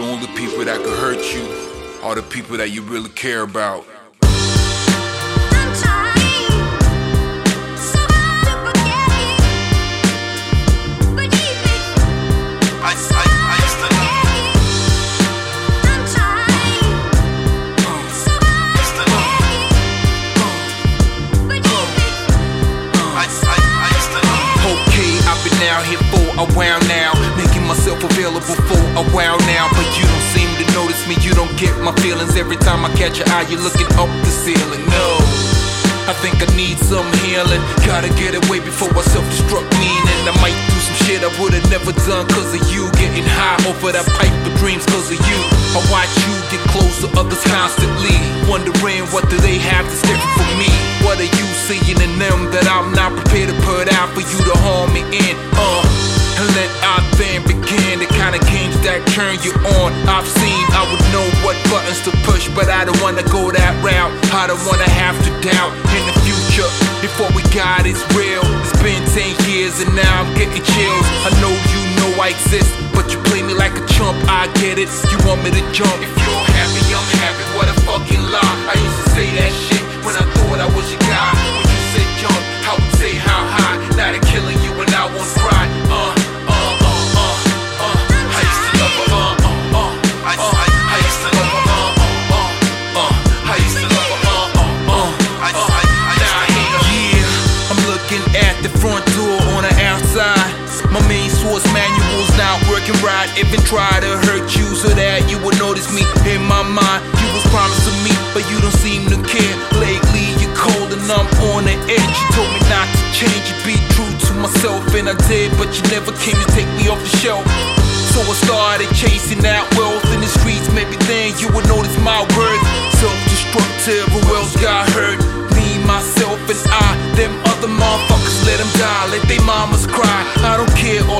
The only people that could hurt you are the people that you really care about. I'm trying so hard to forget it, forgive me. I, I, I used to love I'm trying so hard to forget it, forgive me. I, I, I used to love Okay, I've been out here for a while now, making myself available for a while now. But you don't seem to notice me, you don't get my feelings. Every time I catch your eye, you're looking up the ceiling. No, I think I need some healing. Gotta get away before I self destruct. Meaning I might do some shit I would've never done cause of you. Getting high over that pipe of dreams cause of you. I watch you get close to others constantly. Wondering what do they have that's different from me? What are you seeing in them that I'm not prepared to put out for you to harm me in? Turn you on. I've seen, I would know what buttons to push, but I don't wanna go that route. I don't wanna have to doubt in the future if what we got is real. It's been 10 years and now I'm getting chills. I know you know I exist, but you play me like a chump. I get it. You want me to jump? If you're happy, I'm happy. What a fucking lie. I used to say that shit not working right. Even try to hurt you so that you would notice me. In my mind, you was promising me, but you don't seem to care. Lately, you're cold and I'm on the edge. You told me not to change, you be true to myself, and I did, but you never came to take me off the shelf. So I started chasing that wealth in the streets. Maybe then you would notice my worth. Self-destructive, who else got hurt? Me, myself, and I. Them other motherfuckers, let them die, let they mamas cry. I don't care, all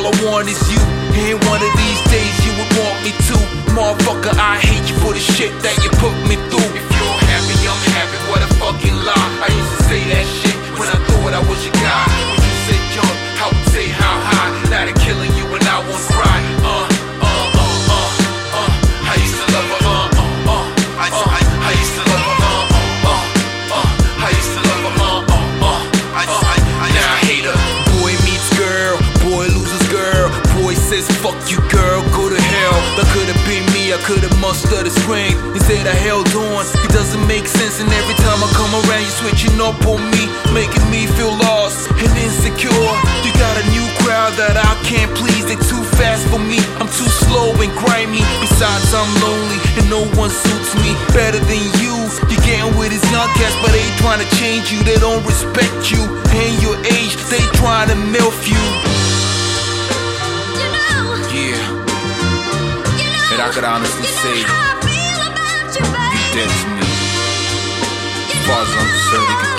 fuck you, girl, go to hell. That could have been me, I could have mustered the strength. Instead, I held on. It doesn't make sense, and every time I come around, you switching up on me, making me feel lost and insecure. You got a new crowd that I can't please, they're too fast for me. I'm too slow and grimy. Besides, I'm lonely and no one suits me better than you. You're getting with young cats, but they trying to change you. They don't respect you could honestly you say how I feel about you, baby. dead to me. You As far as I'm concerned,